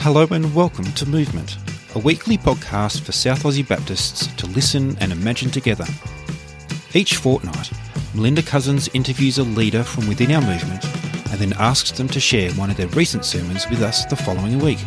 Hello and welcome to Movement, a weekly podcast for South Aussie Baptists to listen and imagine together. Each fortnight, Melinda Cousins interviews a leader from within our movement and then asks them to share one of their recent sermons with us the following week.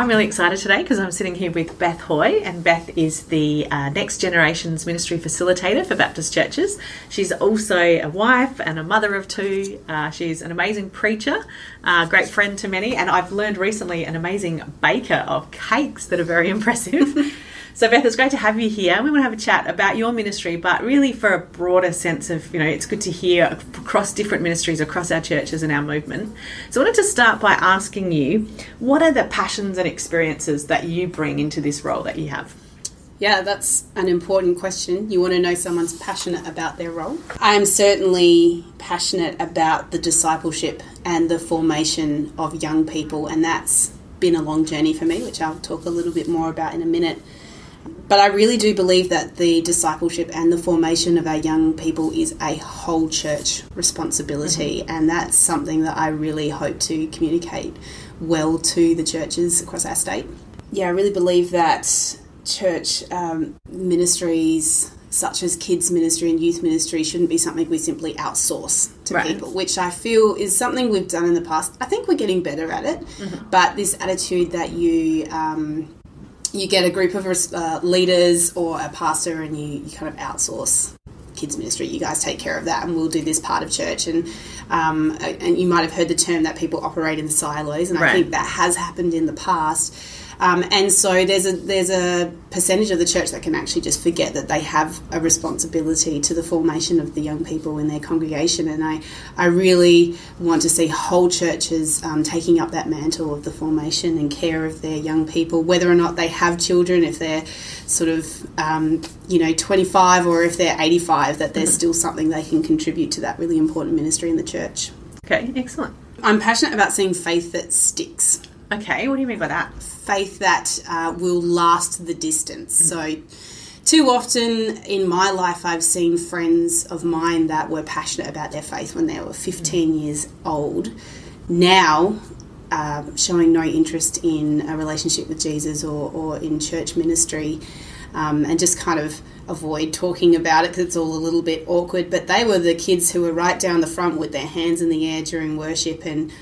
I'm really excited today because I'm sitting here with Beth Hoy, and Beth is the uh, Next Generations Ministry Facilitator for Baptist churches. She's also a wife and a mother of two. Uh, she's an amazing preacher, uh, great friend to many, and I've learned recently an amazing baker of cakes that are very impressive. So, Beth, it's great to have you here. We want to have a chat about your ministry, but really for a broader sense of, you know, it's good to hear across different ministries, across our churches and our movement. So, I wanted to start by asking you what are the passions and experiences that you bring into this role that you have? Yeah, that's an important question. You want to know someone's passionate about their role. I am certainly passionate about the discipleship and the formation of young people, and that's been a long journey for me, which I'll talk a little bit more about in a minute. But I really do believe that the discipleship and the formation of our young people is a whole church responsibility, mm-hmm. and that's something that I really hope to communicate well to the churches across our state. Yeah, I really believe that church um, ministries such as kids ministry and youth ministry shouldn't be something we simply outsource to right. people, which I feel is something we've done in the past. I think we're getting better at it, mm-hmm. but this attitude that you um, you get a group of uh, leaders or a pastor and you, you kind of outsource kids ministry. You guys take care of that and we'll do this part of church. And um, and you might have heard the term that people operate in silos and right. i think that has happened in the past um, and so there's a there's a percentage of the church that can actually just forget that they have a responsibility to the formation of the young people in their congregation. And I I really want to see whole churches um, taking up that mantle of the formation and care of their young people, whether or not they have children, if they're sort of um, you know 25 or if they're 85, that there's still something they can contribute to that really important ministry in the church. Okay, excellent. I'm passionate about seeing faith that sticks. Okay, what do you mean by that? Faith that uh, will last the distance. So, too often in my life, I've seen friends of mine that were passionate about their faith when they were 15 mm-hmm. years old. Now, uh, showing no interest in a relationship with Jesus or, or in church ministry, um, and just kind of avoid talking about it because it's all a little bit awkward. But they were the kids who were right down the front with their hands in the air during worship and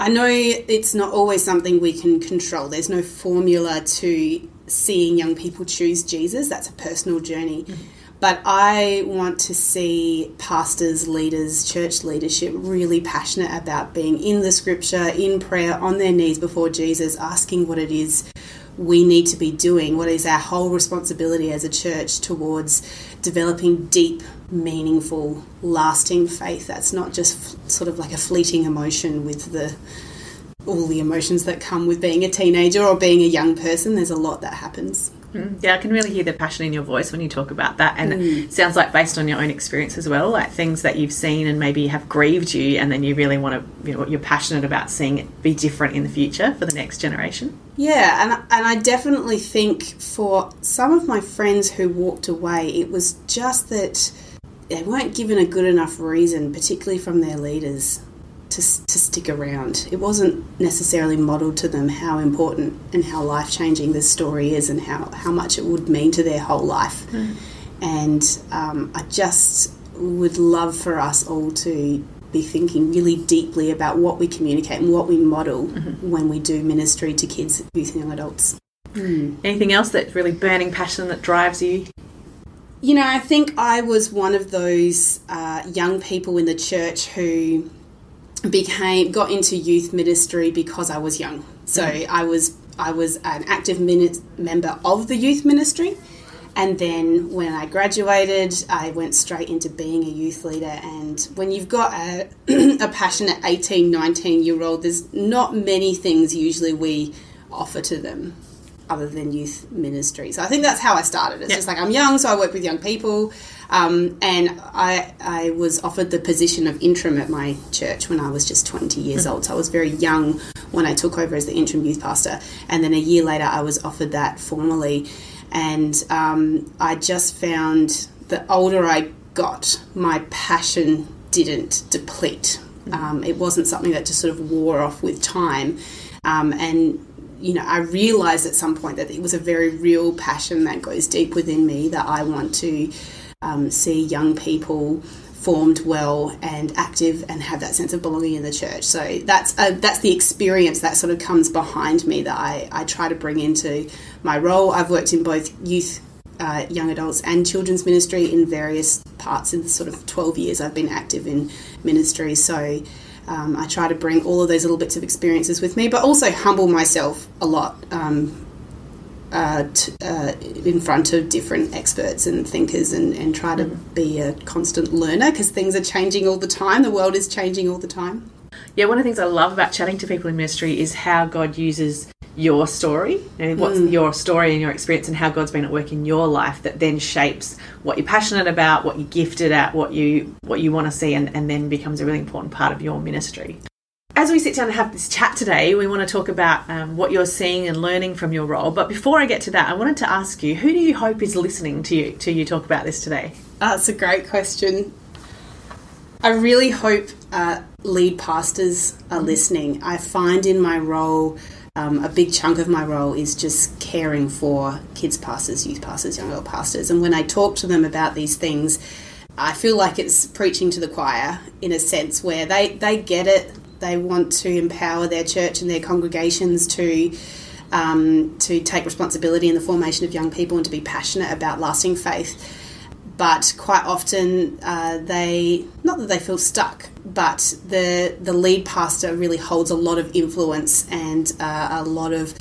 I know it's not always something we can control. There's no formula to seeing young people choose Jesus. That's a personal journey. Mm-hmm. But I want to see pastors, leaders, church leadership really passionate about being in the scripture, in prayer, on their knees before Jesus, asking what it is we need to be doing, what is our whole responsibility as a church towards developing deep, meaningful, lasting faith. That's not just f- sort of like a fleeting emotion with the all the emotions that come with being a teenager or being a young person. There's a lot that happens. Mm, yeah, I can really hear the passion in your voice when you talk about that. And mm. it sounds like based on your own experience as well, like things that you've seen and maybe have grieved you, and then you really want to, you know, you're passionate about seeing it be different in the future for the next generation. Yeah, and, and I definitely think for some of my friends who walked away, it was just that they weren't given a good enough reason, particularly from their leaders, to, to stick around. It wasn't necessarily modelled to them how important and how life changing this story is and how, how much it would mean to their whole life. Mm. And um, I just would love for us all to be thinking really deeply about what we communicate and what we model mm-hmm. when we do ministry to kids, youth, and young adults. Mm. Anything else that's really burning passion that drives you? You know, I think I was one of those uh, young people in the church who became got into youth ministry because I was young. So mm. I was I was an active member of the youth ministry. And then when I graduated, I went straight into being a youth leader. And when you've got a, a passionate 18, 19 year old, there's not many things usually we offer to them other than youth ministry. So I think that's how I started. It's yep. just like I'm young, so I work with young people. Um, and I, I was offered the position of interim at my church when I was just 20 years mm-hmm. old. So I was very young when I took over as the interim youth pastor. And then a year later, I was offered that formally. And um, I just found the older I got, my passion didn't deplete Um, it wasn't something that just sort of wore off with time. Um, and you know, I realized at some point that it was a very real passion that goes deep within me that I want to um, see young people formed well and active and have that sense of belonging in the church. So that's uh, that's the experience that sort of comes behind me that I, I try to bring into my role. I've worked in both youth, uh, young adults, and children's ministry in various parts in the sort of 12 years I've been active in ministry. So um, I try to bring all of those little bits of experiences with me, but also humble myself a lot um, uh, t- uh, in front of different experts and thinkers and, and try to be a constant learner because things are changing all the time. The world is changing all the time. Yeah, one of the things I love about chatting to people in ministry is how God uses your story and what's Mm. your story and your experience and how God's been at work in your life that then shapes what you're passionate about, what you're gifted at, what you what you want to see and, and then becomes a really important part of your ministry. As we sit down and have this chat today, we want to talk about um, what you're seeing and learning from your role. But before I get to that, I wanted to ask you, who do you hope is listening to you to you talk about this today? That's a great question. I really hope uh, lead pastors are listening. I find in my role, um, a big chunk of my role is just caring for kids pastors, youth pastors, young adult pastors. And when I talk to them about these things, I feel like it's preaching to the choir in a sense where they, they get it. They want to empower their church and their congregations to um, to take responsibility in the formation of young people and to be passionate about lasting faith but quite often uh, they not that they feel stuck, but the the lead pastor really holds a lot of influence and uh, a lot of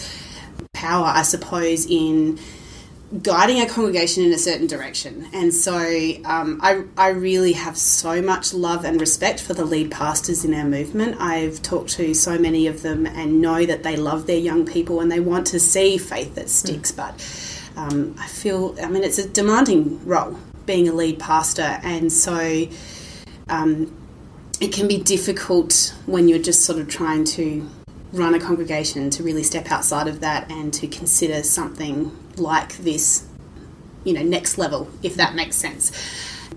power, I suppose, in guiding a congregation in a certain direction. And so um, I, I really have so much love and respect for the lead pastors in our movement. I've talked to so many of them and know that they love their young people and they want to see faith that sticks. But um, I feel, I mean, it's a demanding role being a lead pastor. And so um, it can be difficult when you're just sort of trying to run a congregation to really step outside of that and to consider something like this, you know, next level, if that makes sense.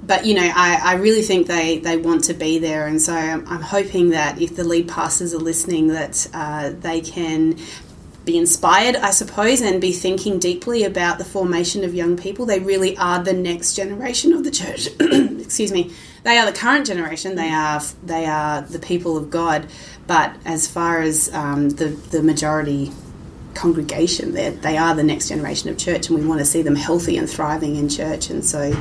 But you know, I, I really think they, they want to be there, and so I'm, I'm hoping that if the lead pastors are listening, that uh, they can be inspired, I suppose, and be thinking deeply about the formation of young people. They really are the next generation of the church. Excuse me. They are the current generation. They are they are the people of God. But as far as um, the the majority congregation, they are the next generation of church, and we want to see them healthy and thriving in church. And so,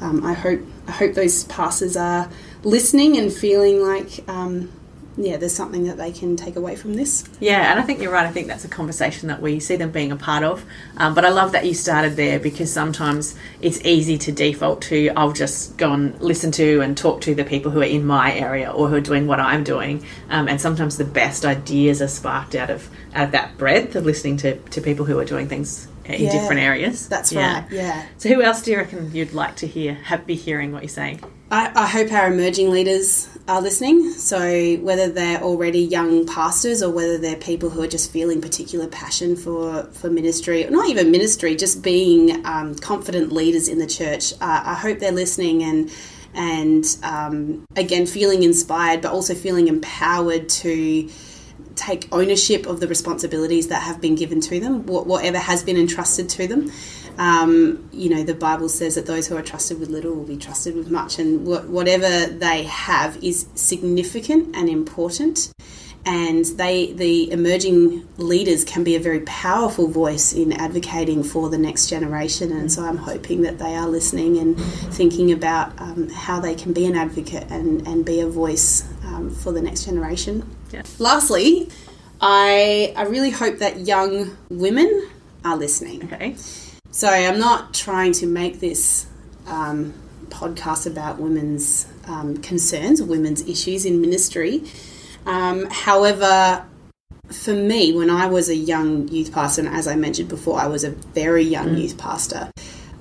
um, I hope I hope those pastors are listening and feeling like. Um, yeah, there's something that they can take away from this. Yeah, and I think you're right. I think that's a conversation that we see them being a part of. Um, but I love that you started there because sometimes it's easy to default to I'll just go and listen to and talk to the people who are in my area or who are doing what I'm doing. Um, and sometimes the best ideas are sparked out of out of that breadth of listening to, to people who are doing things in Yeah, different areas. That's Yeah. right. Yeah. So who else do you reckon you'd like to hear have be hearing what you're saying? I, I hope our emerging leaders are listening. So, whether they're already young pastors or whether they're people who are just feeling particular passion for, for ministry, not even ministry, just being um, confident leaders in the church, uh, I hope they're listening and and um, again feeling inspired, but also feeling empowered to take ownership of the responsibilities that have been given to them, whatever has been entrusted to them. Um, you know, the Bible says that those who are trusted with little will be trusted with much, and wh- whatever they have is significant and important. And they, the emerging leaders, can be a very powerful voice in advocating for the next generation. And so I'm hoping that they are listening and thinking about um, how they can be an advocate and, and be a voice um, for the next generation. Yeah. Lastly, I, I really hope that young women are listening. Okay. So I'm not trying to make this um, podcast about women's um, concerns women's issues in ministry. Um, however, for me, when I was a young youth pastor, and as I mentioned before, I was a very young youth pastor,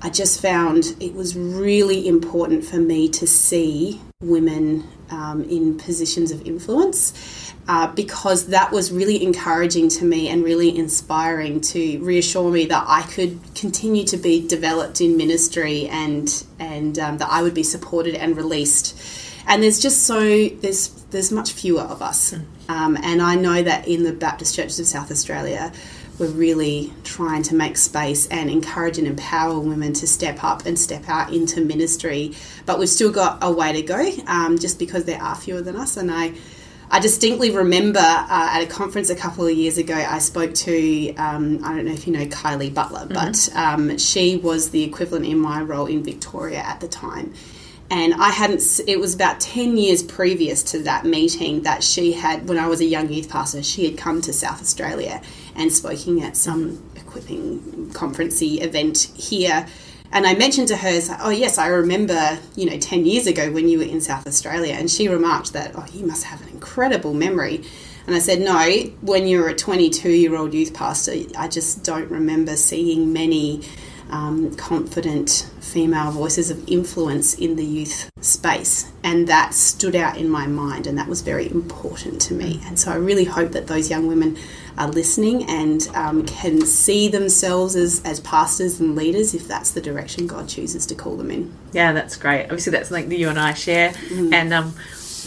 I just found it was really important for me to see women um, in positions of influence. Uh, because that was really encouraging to me and really inspiring to reassure me that I could continue to be developed in ministry and and um, that I would be supported and released. And there's just so there's there's much fewer of us, um, and I know that in the Baptist churches of South Australia, we're really trying to make space and encourage and empower women to step up and step out into ministry. But we've still got a way to go, um, just because there are fewer than us, and I. I distinctly remember uh, at a conference a couple of years ago, I spoke to, um, I don't know if you know Kylie Butler, but um, she was the equivalent in my role in Victoria at the time. And I hadn't, it was about 10 years previous to that meeting that she had, when I was a young youth pastor, she had come to South Australia and spoken at some equipping conferencey event here and I mentioned to her, oh, yes, I remember, you know, 10 years ago when you were in South Australia. And she remarked that, oh, you must have an incredible memory. And I said, no, when you were a 22 year old youth pastor, I just don't remember seeing many um, confident female voices of influence in the youth space. And that stood out in my mind, and that was very important to me. And so I really hope that those young women are listening and um, can see themselves as, as pastors and leaders if that's the direction God chooses to call them in. Yeah, that's great. Obviously, that's something that you and I share, and um,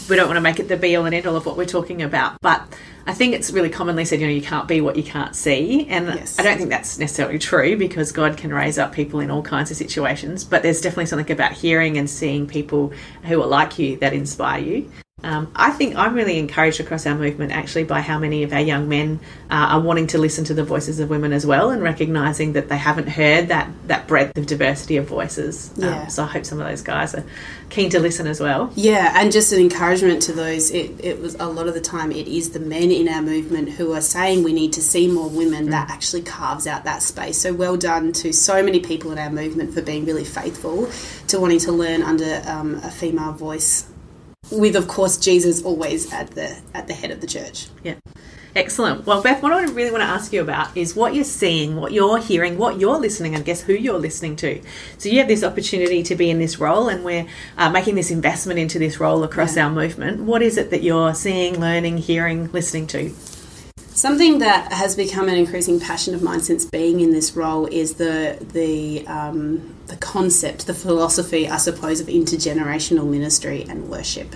we don't want to make it the be all and end all of what we're talking about, but. I think it's really commonly said, you know, you can't be what you can't see. And Yes. I don't think that's necessarily true because God can raise up people in all kinds of situations. But there's definitely something about hearing and seeing people who are like you that inspire you. Um, I think I'm really encouraged across our movement actually by how many of our young men uh, are wanting to listen to the voices of women as well and recognizing that they haven't heard that, that breadth of diversity of voices. Yeah. Um, so I hope some of those guys are keen to listen as well. Yeah, and just an encouragement to those. It, it was a lot of the time it is the men in our movement who are saying we need to see more women that actually carves out that space. So well done to so many people in our movement for being really faithful to wanting to learn under um, a female voice, with of course Jesus always at the at the head of the church. Yeah. Excellent. Well, Beth, what I really want to ask you about is what you're seeing, what you're hearing, what you're listening, and guess who you're listening to. So you have this opportunity to be in this role, and we're uh, making this investment into this role across Yeah. our movement. What is it that you're seeing, learning, hearing, listening to? Something that has become an increasing passion of mine since being in this role is the the um, the concept, the philosophy, I suppose, of intergenerational ministry and worship.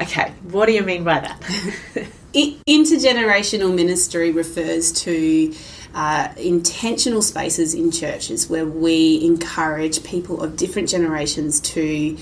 Okay, what do you mean by that? Intergenerational ministry refers to uh, intentional spaces in churches where we encourage people of different generations to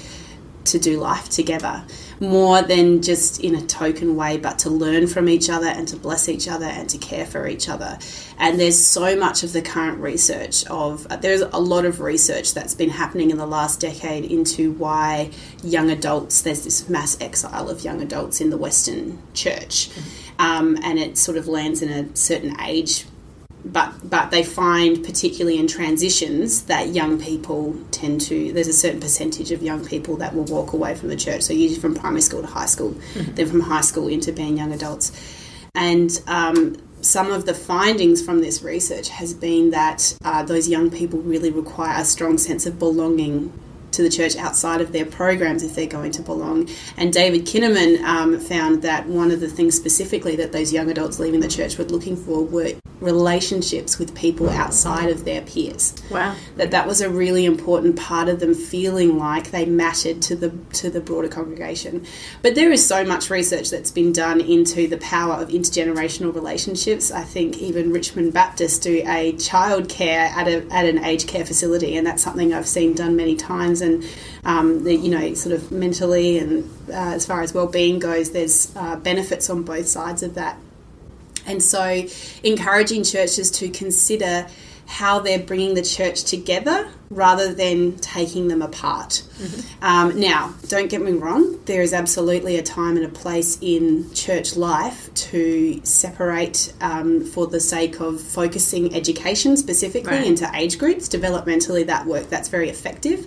to do life together more than just in a token way but to learn from each other and to bless each other and to care for each other. And there's so much of the current research of there's a lot of research that's been happening in the last decade into why young adults there's this mass exile of young adults in the western church. Um, and it sort of lands in a certain age but but they find particularly in transitions that young people tend to there's a certain percentage of young people that will walk away from the church. So usually from primary school to high school then from high school into being young adults. And um, some of the findings from this research has been that uh, those young people really require a strong sense of belonging to the church outside of their programs if they're going to belong. And David Kinnaman um, found that one of the things specifically that those young adults leaving the church were looking for were relationships with people outside of their peers. Wow. That that was a really important part of them feeling like they mattered to the to the broader congregation. But there is so much research that's been done into the power of intergenerational relationships. I think even Richmond Baptist do a childcare at a at an aged care facility, and that's something I've seen done many times. And um, the, you know, sort of mentally and uh, as far as well-being goes, there's uh, benefits on both sides of that. And so, encouraging churches to consider how they're bringing the church together rather than taking them apart. Um, now, don't get me wrong, there is absolutely a time and a place in church life to separate um, for the sake of focusing education specifically Right. into age groups. Developmentally, that work that's very effective.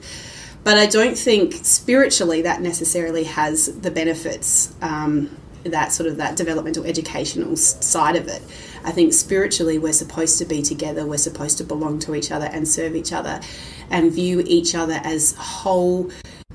But I don't think spiritually that necessarily has the benefits um, that sort of that developmental educational side of it. I think spiritually we're supposed to be together, we're supposed to belong to each other and serve each other and view each other as whole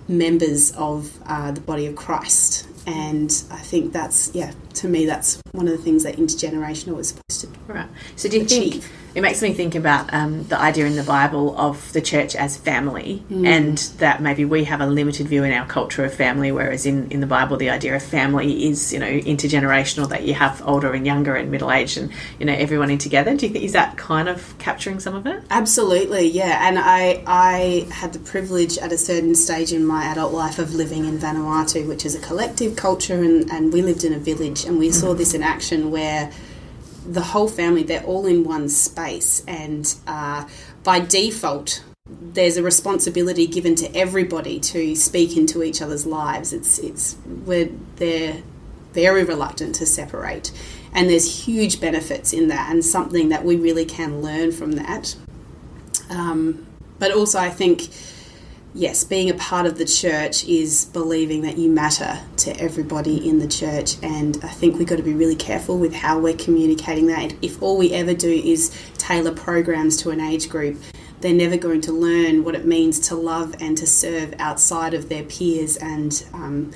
members of uh, the body of Christ. And I think that's, yeah, to me, that's one of the things that intergenerational is supposed to Right. So do you think It makes me think about um, the idea in the Bible of the church as family, and that maybe we have a limited view in our culture of family, whereas in, in the Bible, the idea of family is you know intergenerational, that you have older and younger and middle aged, and you know everyone in together. Do you think is that kind of capturing some of it? Absolutely, yeah. And I I had the privilege at a certain stage in my adult life of living in Vanuatu, which is a collective culture, and, and we lived in a village, and we saw this in action where the whole family they're all in one space, and uh, by default. There's a responsibility given to everybody to speak into each other's lives. It's it's where they're very reluctant to separate, and there's huge benefits in that, and something that we really can learn from that. Um, but also, I think, yes, being a part of the church is believing that you matter to everybody in the church. And I think we've got to be really careful with how we're communicating that. If all we ever do is tailor programs to an age group, they're never going to learn what it means to love and to serve outside of their peers. And um,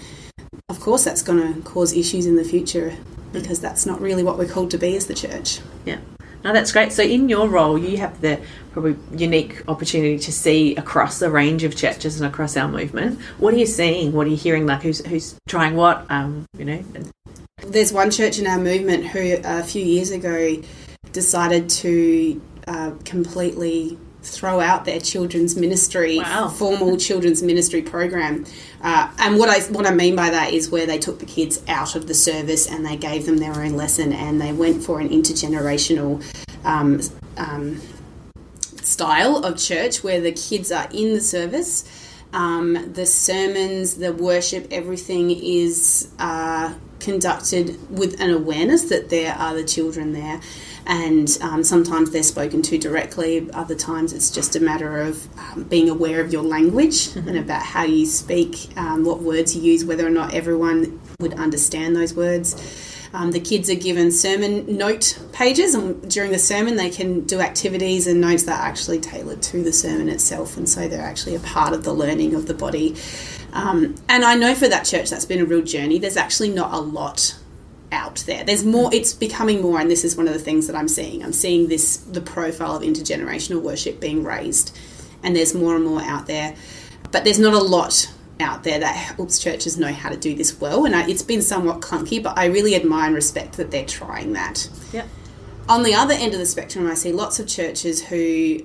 of course, that's going to cause issues in the future because that's not really what we're called to be as the church. Yeah. No, that's great. So, in your role, you have the probably unique opportunity to see across the range of churches and across our movement. What are you seeing? What are you hearing? Like, who's who's trying what? Um, you know. There's one church in our movement who a few years ago decided to uh, completely throw out their children's ministry Wow. formal children's ministry program uh, and what I what I mean by that is where they took the kids out of the service and they gave them their own lesson and they went for an intergenerational um, um, style of church where the kids are in the service um, the sermons the worship everything is uh, conducted with an awareness that there are the children there. And um, sometimes they're spoken to directly. Other times it's just a matter of um, being aware of your language and about how you speak um, what words you use whether or not everyone would understand those words um, the kids are given sermon note pages, and during the sermon, they can do activities and notes that are actually tailored to the sermon itself, and so they're actually a part of the learning of the body. Um, and I know for that church, that's been a real journey. There's actually not a lot out there. There's more. It's becoming more, and this is one of the things that I'm seeing. I'm seeing this the profile of intergenerational worship being raised, and there's more and more out there. But there's not a lot out there that helps churches know how to do this well, and I, it's been somewhat clunky. But I really admire and respect that they're trying that. Yeah. On the other end of the spectrum, I see lots of churches who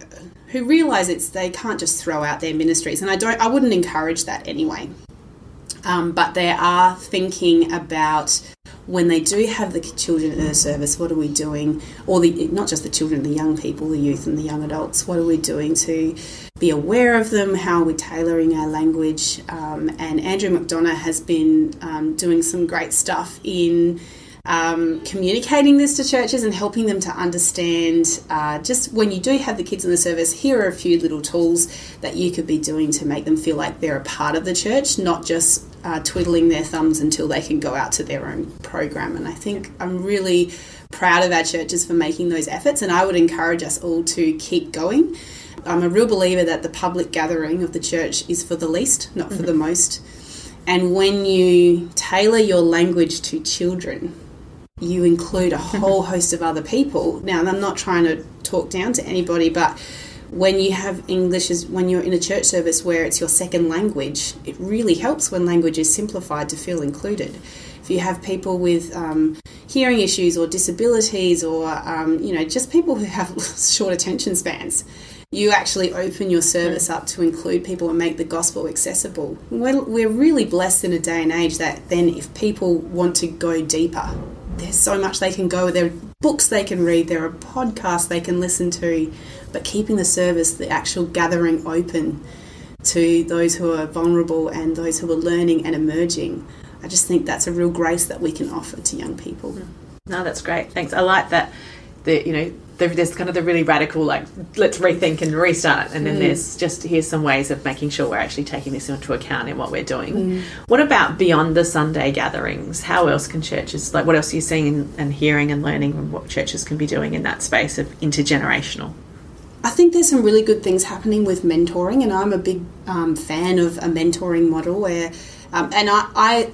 who realise it's they can't just throw out their ministries, and I don't. I wouldn't encourage that anyway. Um, but they are thinking about when they do have the children in the service, what are we doing? Or the not just the children, the young people, the youth, and the young adults. What are we doing to be aware of them? How are we tailoring our language? Um, and Andrew McDonough has been um, doing some great stuff in um, communicating this to churches and helping them to understand uh, just when you do have the kids in the service, here are a few little tools that you could be doing to make them feel like they're a part of the church, not just uh, twiddling their thumbs until they can go out to their own program. And I think I'm really proud of our churches for making those efforts, and I would encourage us all to keep going. I'm a real believer that the public gathering of the church is for the least, not for the most. And when you tailor your language to children, you include a whole host of other people. Now, I'm not trying to talk down to anybody, but when you have English as when you're in a church service where it's your second language, it really helps when language is simplified to feel included. If you have people with um, hearing issues or disabilities, or um, you know, just people who have short attention spans, you actually open your service up to include people and make the gospel accessible. We're, we're really blessed in a day and age that then, if people want to go deeper, there's so much they can go. There books they can read, there are podcasts they can listen to, but keeping the service, the actual gathering open to those who are vulnerable and those who are learning and emerging, I just think that's a real grace that we can offer to young people. Mm. No, that's great. Thanks. I like that. The you know the, there's kind of the really radical like let's rethink and restart, and then there's just here's some ways of making sure we're actually taking this into account in what we're doing. What about beyond the Sunday gatherings? How else can churches like what else are you seeing and, and hearing and learning and what churches can be doing in that space of intergenerational? I think there's some really good things happening with mentoring, and I'm a big um, fan of a mentoring model where, um, and I, I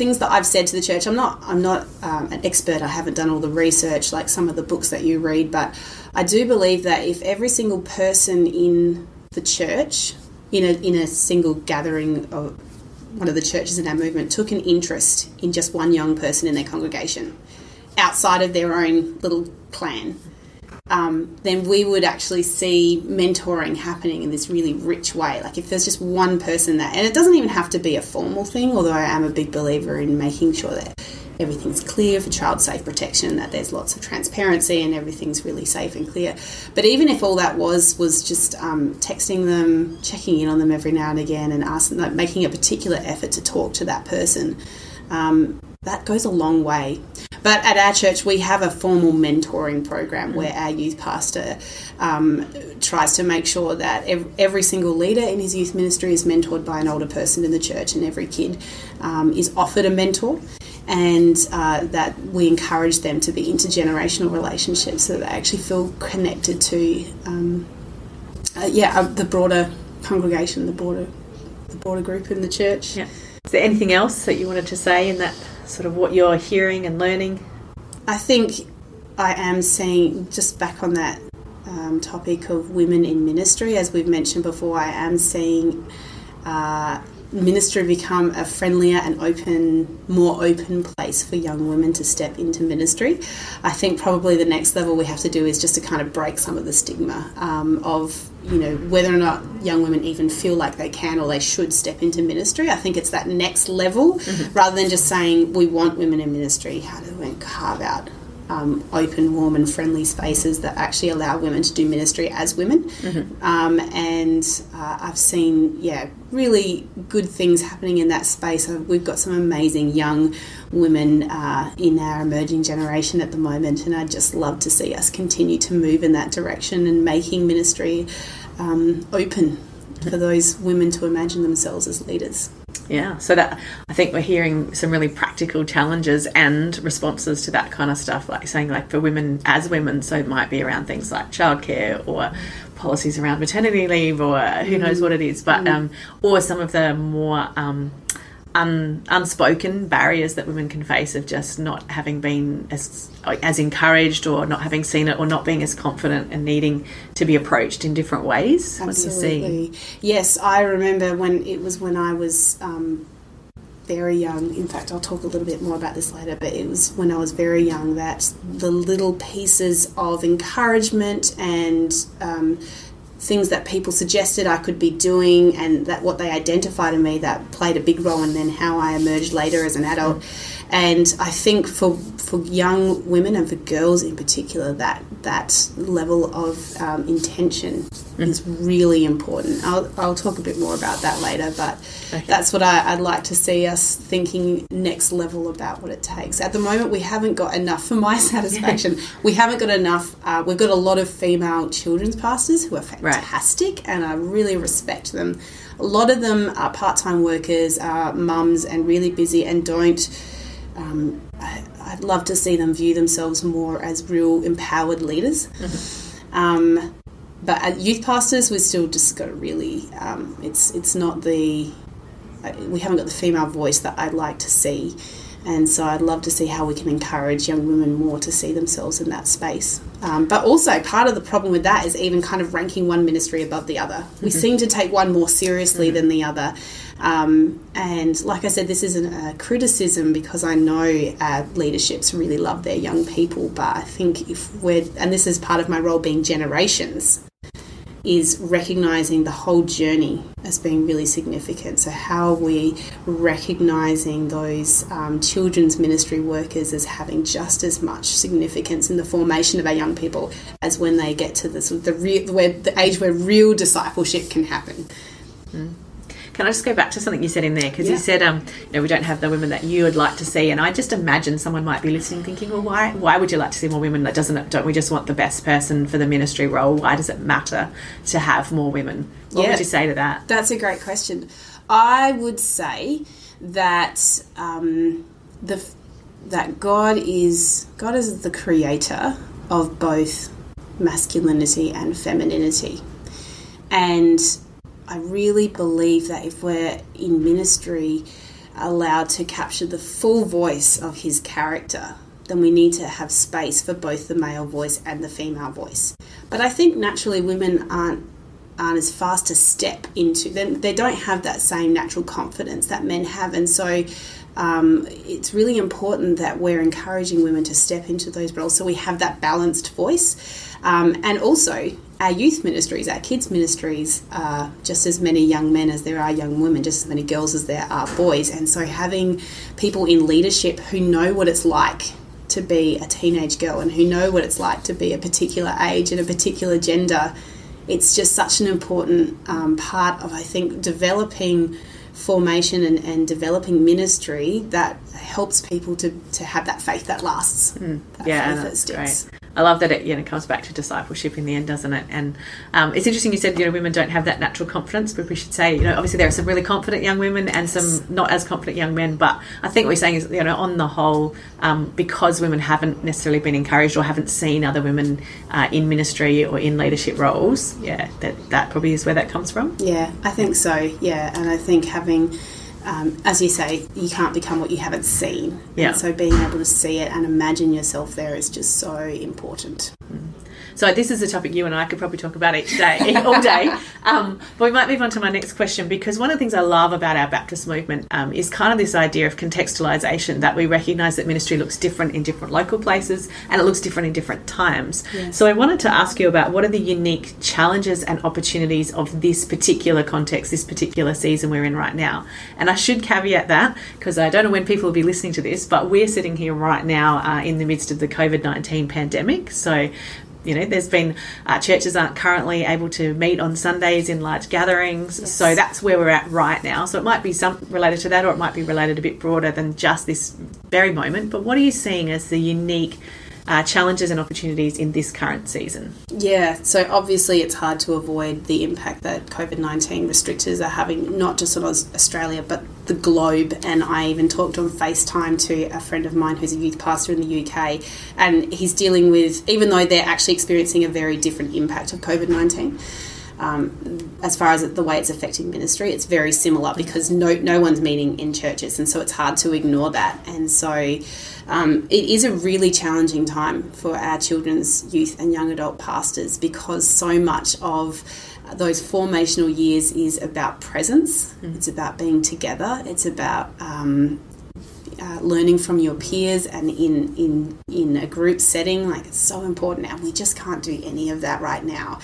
things that I've said to the church. I'm not I'm not um, an expert. I haven't done all the research like some of the books that you read, but I do believe that if every single person in the church in a in a single gathering of one of the churches in our movement took an interest in just one young person in their congregation outside of their own little clan um, then we would actually see mentoring happening in this really rich way. Like if there's just one person that, and it doesn't even have to be a formal thing, although I am a big believer in making sure that everything's clear for child safe protection, that there's lots of transparency and everything's really safe and clear. But even if all that was was just um, texting them, checking in on them every now and again, and asking, like, making a particular effort to talk to that person, um, that goes a long way. But at our church, we have a formal mentoring program where our youth pastor um, tries to make sure that every, single leader in his youth ministry is mentored by an older person in the church, and every kid um, is offered a mentor. And uh, that we encourage them to be intergenerational relationships so that they actually feel connected to, um, uh, yeah, uh, the broader congregation, the broader, the broader group in the church. Yeah. Is there anything else that you wanted to say in that sort of what you're hearing and learning? I think I am seeing, just back on that um, topic of women in ministry, as we've mentioned before, I am seeing uh, ministry become a friendlier and open, more open place for young women to step into ministry. I think probably the next level we have to do is just to kind of break some of the stigma um, of you know whether or not young women even feel like they can or they should step into ministry. I think it's that next level mm-hmm. rather than just saying we want women in ministry. How do we carve out um, open, warm, and friendly spaces that actually allow women to do ministry as women. Mm-hmm. Um, and uh, I've seen, yeah, really good things happening in that space. We've got some amazing young women uh, in our emerging generation at the moment, and I'd just love to see us continue to move in that direction and making ministry um, open for those women to imagine themselves as leaders. Yeah, so that I think we're hearing some really practical challenges and responses to that kind of stuff, like saying like for women as women, so it might be around things like childcare or policies around maternity leave or who knows mm. what it is, but mm. um, or some of the more um, un, unspoken barriers that women can face of just not having been as as encouraged or not having seen it or not being as confident and needing to be approached in different ways. Absolutely. Yes, I remember when it was when I was um, very young. In fact, I'll talk a little bit more about this later, but it was when I was very young that the little pieces of encouragement and um, things that people suggested I could be doing and that what they identified in me that played a big role in then how I emerged later as an adult. And I think for for young women and for girls in particular, that that level of um, intention mm. is really important. I'll, I'll talk a bit more about that later, but okay. that's what I, would like to see us thinking next level about what it takes. At the moment, we haven't got enough, for my satisfaction, we haven't got enough. Uh, we've got a lot of female children's pastors who are fantastic, right. and I really respect them. A lot of them are part time workers, are mums, and really busy and don't um, I, would love to see them view themselves more as real empowered leaders. Mm-hmm. Um, but at youth pastors, we've still just got to really, um, it's it's not the, we haven't got the female voice that I'd like to see. And so I'd love to see how we can encourage young women more to see themselves in that space. Um, but also, part of the problem with that is even kind of ranking one ministry above the other. Mm-hmm. We seem to take one more seriously mm-hmm. than the other. Um, and like I said, this isn't a criticism because I know uh, leaderships really love their young people. But I think if we're, and this is part of my role being generations, is recognizing the whole journey as being really significant. So, how are we recognizing those um, children's ministry workers as having just as much significance in the formation of our young people as when they get to the, sort of the, where, the age where real discipleship can happen? Mm. Can I just go back to something you said in there? Because yeah. you said, um, you know, we don't have the women that you would like to see, and I just imagine someone might be listening, thinking, well, why, why would you like to see more women? That doesn't, don't we just want the best person for the ministry role? Why does it matter to have more women? What yeah. would you say to that? That's a great question. I would say that um, the that God is God is the creator of both masculinity and femininity, and I really believe that if we're in ministry, allowed to capture the full voice of his character, then we need to have space for both the male voice and the female voice. But I think naturally women aren't aren't as fast to step into them. They don't have that same natural confidence that men have, and so um, it's really important that we're encouraging women to step into those roles so we have that balanced voice. Um, and also, our youth ministries, our kids' ministries, are just as many young men as there are young women, just as many girls as there are boys. And so, having people in leadership who know what it's like to be a teenage girl and who know what it's like to be a particular age and a particular gender, it's just such an important um, part of, I think, developing formation and, and developing ministry that helps people to, to have that faith that lasts. Mm. That yeah, that's great. I love that it you know comes back to discipleship in the end, doesn't it? And um, it's interesting you said you know women don't have that natural confidence, but we should say you know obviously there are some really confident young women and some not as confident young men. But I think what we're saying is you know on the whole, um, because women haven't necessarily been encouraged or haven't seen other women uh, in ministry or in leadership roles, yeah, that that probably is where that comes from. Yeah, I think so. Yeah, and I think having um, as you say, you can't become what you haven't seen. Yeah. And so being able to see it and imagine yourself there is just so important. Mm. So this is a topic you and I could probably talk about each day, all day. Um, but we might move on to my next question because one of the things I love about our Baptist movement um, is kind of this idea of contextualization that we recognise that ministry looks different in different local places and it looks different in different times. Yes. So I wanted to ask you about what are the unique challenges and opportunities of this particular context, this particular season we're in right now. And I should caveat that because I don't know when people will be listening to this, but we're sitting here right now uh, in the midst of the COVID 19 pandemic. So you know, there's been uh, churches aren't currently able to meet on Sundays in large gatherings, yes. so that's where we're at right now. So it might be some related to that, or it might be related a bit broader than just this very moment. But what are you seeing as the unique uh, challenges and opportunities in this current season? Yeah, so obviously it's hard to avoid the impact that COVID 19 restrictors are having, not just on Australia, but the globe. And I even talked on FaceTime to a friend of mine who's a youth pastor in the UK, and he's dealing with, even though they're actually experiencing a very different impact of COVID 19. Um, as far as the way it's affecting ministry, it's very similar because no no one's meeting in churches, and so it's hard to ignore that. And so um, it is a really challenging time for our children's, youth, and young adult pastors because so much of those formational years is about presence. Mm. It's about being together. It's about um, uh, learning from your peers and in in in a group setting. Like it's so important, and we just can't do any of that right now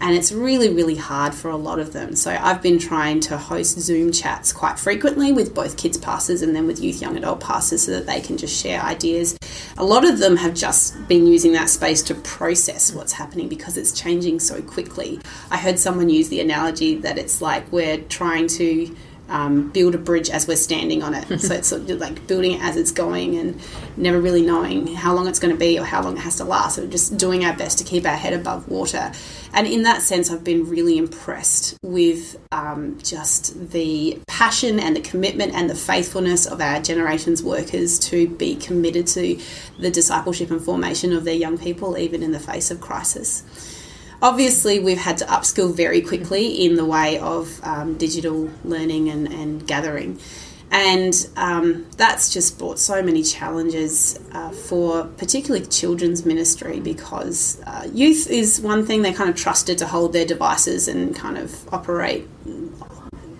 and it's really, really hard for a lot of them. So I've been trying to host Zoom chats quite frequently with both kids passes and then with youth young adult passes so that they can just share ideas. A lot of them have just been using that space to process what's happening because it's changing so quickly. I heard someone use the analogy that it's like we're trying to um, build a bridge as we're standing on it. so it's sort of like building it as it's going and never really knowing how long it's going to be or how long it has to last. So just doing our best to keep our head above water. And in that sense, I've been really impressed with um, just the passion and the commitment and the faithfulness of our generation's workers to be committed to the discipleship and formation of their young people, even in the face of crisis obviously we've had to upskill very quickly in the way of um, digital learning and, and gathering. And um, that's just brought so many challenges uh, for particularly children's ministry because uh, youth is one thing they're kind of trusted to hold their devices and kind of operate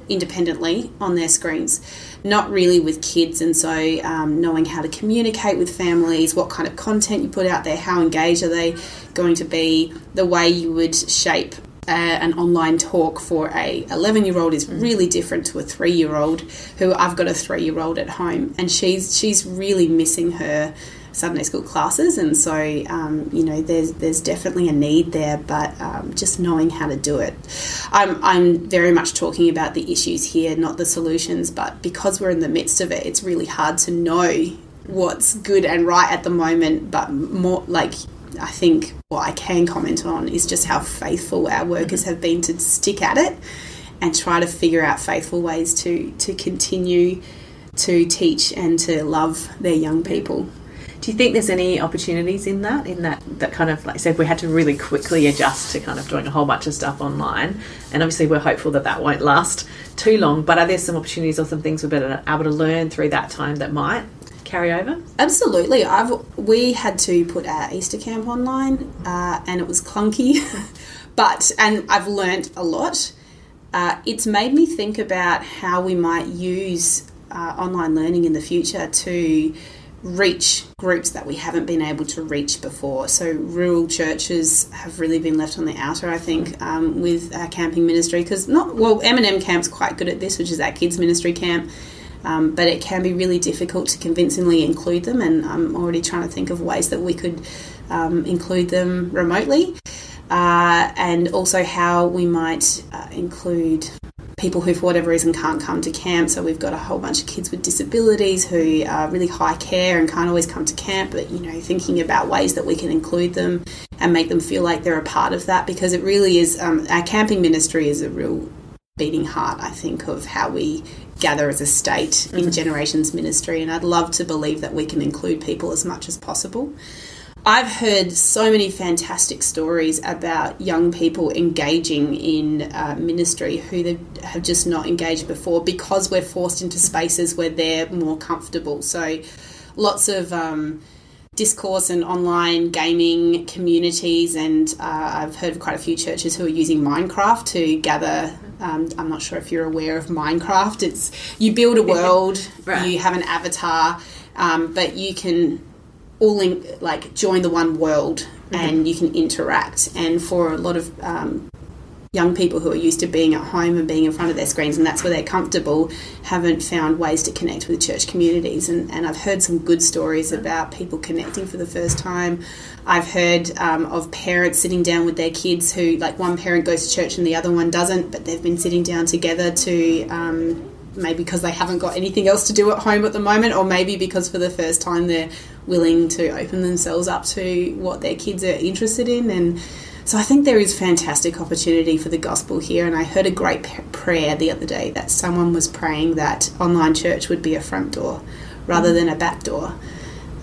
independently on their screens not really with kids. And so, um, knowing how to communicate with families, what kind of content you put out there, how engaged are they going to be, the way you would shape uh, an online talk for a 11 year old is mm. really different to a 3 year old who I've got a 3 year old at home and she's she's really missing her Sunday school classes, and so um, you know there's there's definitely a need there, but um, just knowing how to do it. I'm I'm very much talking about the issues here, not the solutions, but because we're in the midst of it, it's really hard to know what's good and right at the moment. But more like I think what I can comment on is just how faithful our workers mm-hmm. have been to stick at it and try to figure out faithful ways to to continue to teach and to love their young people. Do you think there's any opportunities in that? In that, that kind of, like I said, we had to really quickly adjust to kind of doing a whole bunch of stuff online, and obviously we're hopeful that that won't last too long. But are there some opportunities or some things we're better able to learn through that time that might carry over? Absolutely. I've we had to put our Easter camp online, uh, and it was clunky, but and I've learnt a lot. Uh, it's made me think about how we might use uh, online learning in the future to reach groups that we haven't been able to reach before. So rural churches have really been left on the outer, I think, um, with our camping ministry because not well, M and M Camp's quite good at this, which is our kids ministry camp. Um, but it can be really difficult to convincingly include them, and I'm already trying to think of ways that we could um, include them remotely, uh, and also how we might uh, include people who, for whatever reason, can't come to camp. So we've got a whole bunch of kids with disabilities who are really high care and can't always come to camp. But you know, thinking about ways that we can include them and make them feel like they're a part of that, because it really is. Um, our camping ministry is a real beating heart, I think, of how we gather as a state mm-hmm. in generations ministry. And I'd love to believe that we can include people as much as possible. I've heard so many fantastic stories about young people engaging in uh, ministry who they have just not engaged before because we're forced into spaces where they're more comfortable. So, lots of um, Discord and online gaming communities, and uh, I've heard of quite a few churches who are using Minecraft to gather. Um, I'm not sure if you're aware of Minecraft. It's you build a world, right. you have an avatar, um, but you can all in, like join the one world mm-hmm. and you can interact. And for a lot of um, young people who are used to being at home and being in front of their screens and that's where they're comfortable, haven't found ways to connect with church communities. And, and I've heard some good stories about people connecting for the first time. I've heard um, of parents sitting down with their kids who, like, one parent goes to church and the other one doesn't, but they've been sitting down together to. Um, maybe because they haven't got anything else to do at home at the moment, or maybe because for the first time they're willing to open themselves up to what their kids are interested in. And so I think there is fantastic opportunity for the gospel here. And I heard a great prayer the other day that someone was praying that online church would be a front door rather than a back door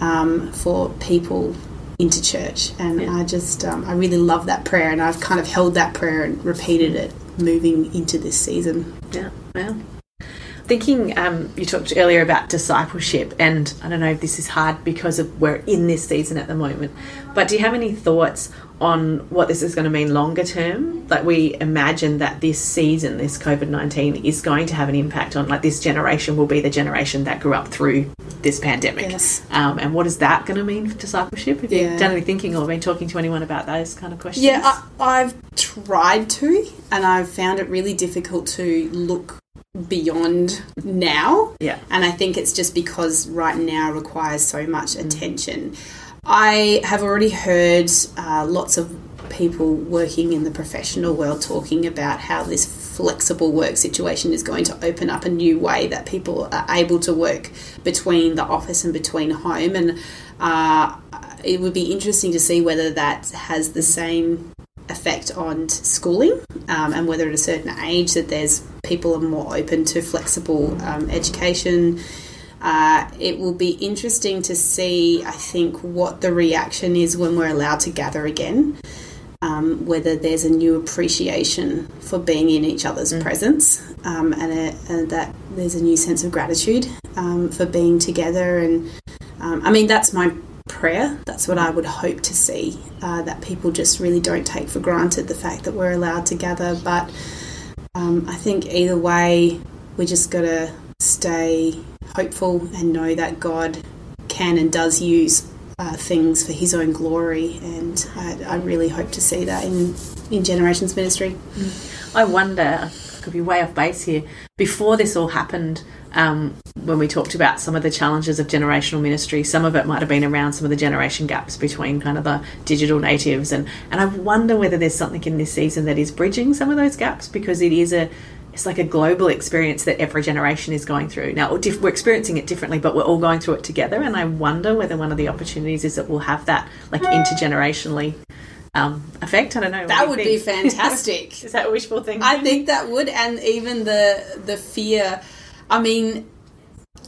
um, for people into church. And yeah. I just, um, I really love that prayer. And I've kind of held that prayer and repeated it moving into this season. Yeah, well, Thinking, um, you talked earlier about discipleship, and I don't know if this is hard because of we're in this season at the moment, but do you have any thoughts on what this is going to mean longer term? Like we imagine that this season, this COVID nineteen, is going to have an impact on like this generation will be the generation that grew up through this pandemic. Yes. Um, and what is that going to mean for discipleship? Have yeah. you done any thinking or been talking to anyone about those kind of questions? Yeah, I, I've tried to, and I've found it really difficult to look beyond now. Yeah. And I think it's just because right now requires so much mm. attention. I have already heard uh, lots of people working in the professional world talking about how this flexible work situation is going to open up a new way that people are able to work between the office and between home. And uh, it would be interesting to see whether that has the same effect on schooling um, and whether at a certain age that there's people are more open to flexible um, education. Uh, it will be interesting to see, I think, what the reaction is when we're allowed to gather again. Um, whether there's a new appreciation for being in each other's mm. presence um, and, a, and, that there's a new sense of gratitude um, for being together. And um, I mean, that's my prayer. That's what I would hope to see uh, that people just really don't take for granted the fact that we're allowed to gather. But um, I think either way, we just got to stay hopeful and know that God can and does use uh, things for His own glory. And I, I, really hope to see that in, in Generations Ministry. I wonder, I could be way off base here, before this all happened, um, when we talked about some of the challenges of generational ministry, some of it might have been around some of the generation gaps between kind of the digital natives, and and I wonder whether there's something in this season that is bridging some of those gaps because it is a it's like a global experience that every generation is going through. Now, we're experiencing it differently, but we're all going through it together. And I wonder whether one of the opportunities is that we'll have that like intergenerationally um, effect. I don't know. That would think? be fantastic. is that a wishful thinking? I think that would, and even the the fear I mean,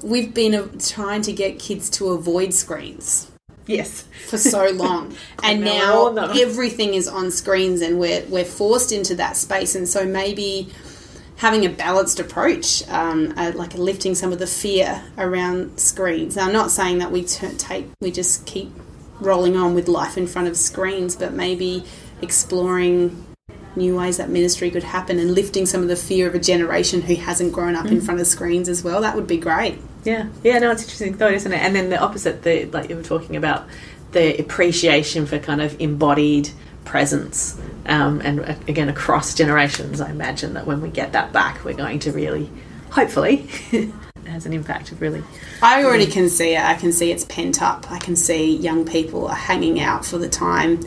we've been trying to get kids to avoid screens Yes. for so long, and now now we're all on them. everything is on screens, and we're we're forced into that space, and so maybe having a balanced approach, um, uh, like lifting some of the fear around screens. Now, I'm not saying that we t- take we just keep rolling on with life in front of screens, but maybe exploring new ways that ministry could happen and lifting some of the fear of a generation who hasn't grown up in front of screens as well. That would be great. Yeah, yeah, no, it's interesting thought, isn't it? And then the opposite, the like you were talking about, the appreciation for kind of embodied presence, um, and uh, again across generations. I imagine that when we get that back, we're going to really, hopefully, has an impact of really. I already can see it. I can see it's pent up. I can see young people are hanging out for the time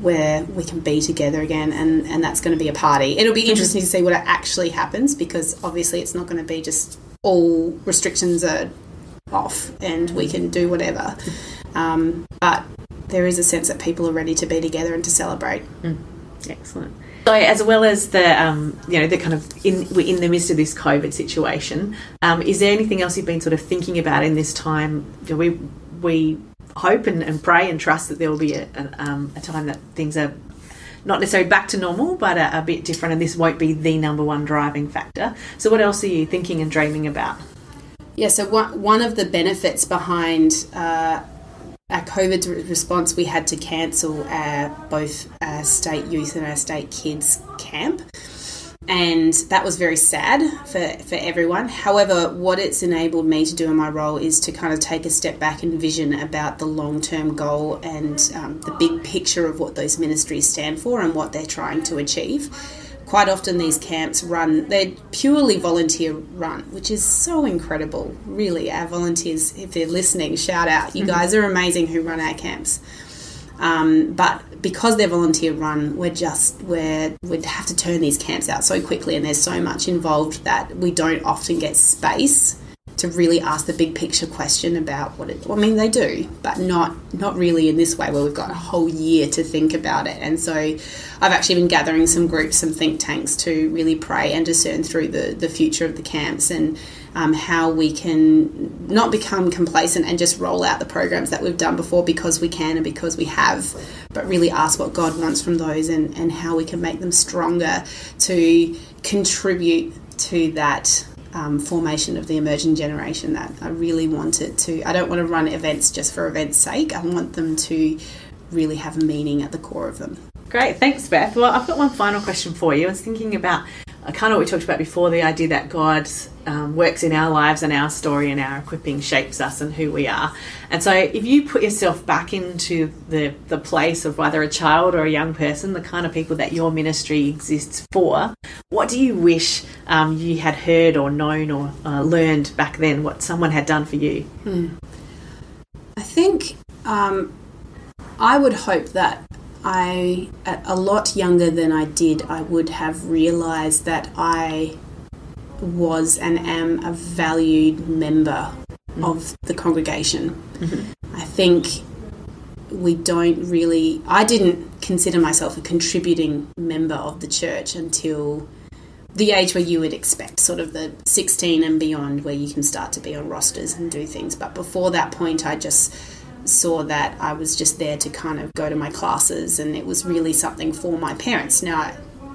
where we can be together again, and, and that's going to be a party. It'll be interesting to see what actually happens because obviously it's not going to be just all restrictions are off and we can do whatever. Um, but there is a sense that people are ready to be together and to celebrate. Excellent. So, as well as the, um, you know, the kind of in we're in the midst of this COVID situation, um, is there anything else you've been sort of thinking about in this time? Do we we hope and, and pray and trust that there will be a, a, um, a time that things are not necessarily back to normal, but a, a bit different, and this won't be the number one driving factor. So, what else are you thinking and dreaming about? Yeah, so one, one of the benefits behind uh, our COVID response, we had to cancel our, both our state youth and our state kids camp. And that was very sad for, for everyone. However, what it's enabled me to do in my role is to kind of take a step back and vision about the long term goal and um, the big picture of what those ministries stand for and what they're trying to achieve quite often these camps run they're purely volunteer run which is so incredible really. Our volunteers if they're listening shout out. You guys are amazing who run our camps. Um, but because they're volunteer run we're just we're we'd have to turn these camps out so quickly and there's so much involved that we don't often get space to really ask the big picture question about what it. Well, I mean, they do, but not not really in this way where we've got a whole year to think about it. And so, I've actually been gathering some groups, some think tanks to really pray and discern through the the future of the camps and. Um, how we can not become complacent and just roll out the programs that we've done before because we can and because we have, but really ask what God wants from those and, and how we can make them stronger to contribute to that um, formation of the emerging generation that I really wanted to. I don't want to run events just for events' sake. I want them to really have meaning at the core of them. Great, thanks, Beth. Well, I've got one final question for you. I was thinking about kind of what we talked about before the idea that God um, works in our lives and our story and our equipping shapes us and who we are. And so, if you put yourself back into the, the place of whether a child or a young person, the kind of people that your ministry exists for, what do you wish um, you had heard or known or uh, learned back then, what someone had done for you? I think um, I would hope that I, a lot younger than I did, I would have realised that I was and am a valued member of the congregation. Mm-hmm. I think we don't really, I didn't consider myself a contributing member of the church until the age where you would expect, sort of the 16 and beyond, where you can start to be on rosters and do things. But before that point, I just saw that I was just there to kind of go to my classes, and it was really something for my parents. Now,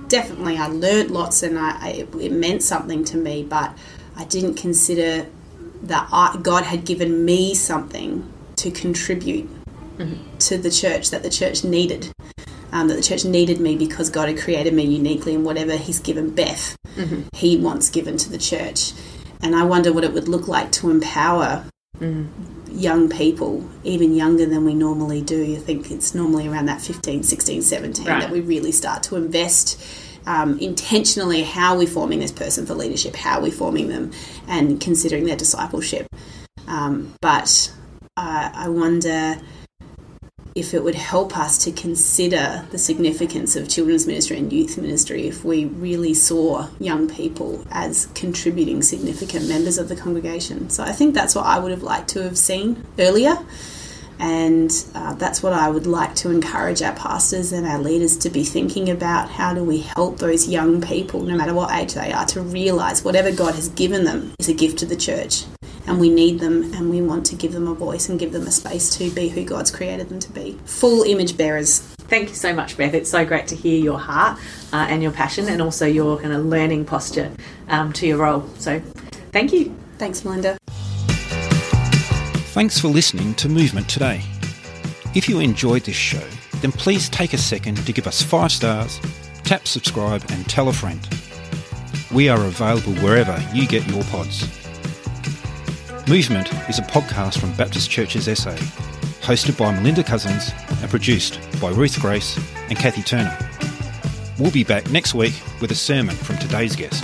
definitely, I learnt lots, and I, I it meant something to me, but I didn't consider that I, God had given me something to contribute to the church that the church needed. Um, that the church needed me because God had created me uniquely, and whatever He's given Beth, He wants given to the church. And I wonder what it would look like to empower young people, even younger than we normally do. I think it's normally around that 15, 16, 17 Right. that we really start to invest um, intentionally how we're forming this person for leadership, how we're forming them, and considering their discipleship. Um, but uh, I wonder if it would help us to consider the significance of children's ministry and youth ministry if we really saw young people as contributing significant members of the congregation. So I think that's what I would have liked to have seen earlier. And uh, that's what I would like to encourage our pastors and our leaders to be thinking about. How do we help those young people, no matter what age they are, to realize whatever God has given them is a gift to the church? And we need them and we want to give them a voice and give them a space to be who God's created them to be. Full image bearers. Thank you so much, Beth. It's so great to hear your heart uh, and your passion and also your kind of learning posture um, to your role. So thank you. Thanks, Melinda. Thanks for listening to Movement Today. If you enjoyed this show, then please take a second to give us five stars, tap subscribe, and tell a friend. We are available wherever you get your pods. Movement is a podcast from Baptist Churches SA, hosted by Melinda Cousins and produced by Ruth Grace and Kathy Turner. We'll be back next week with a sermon from today's guest.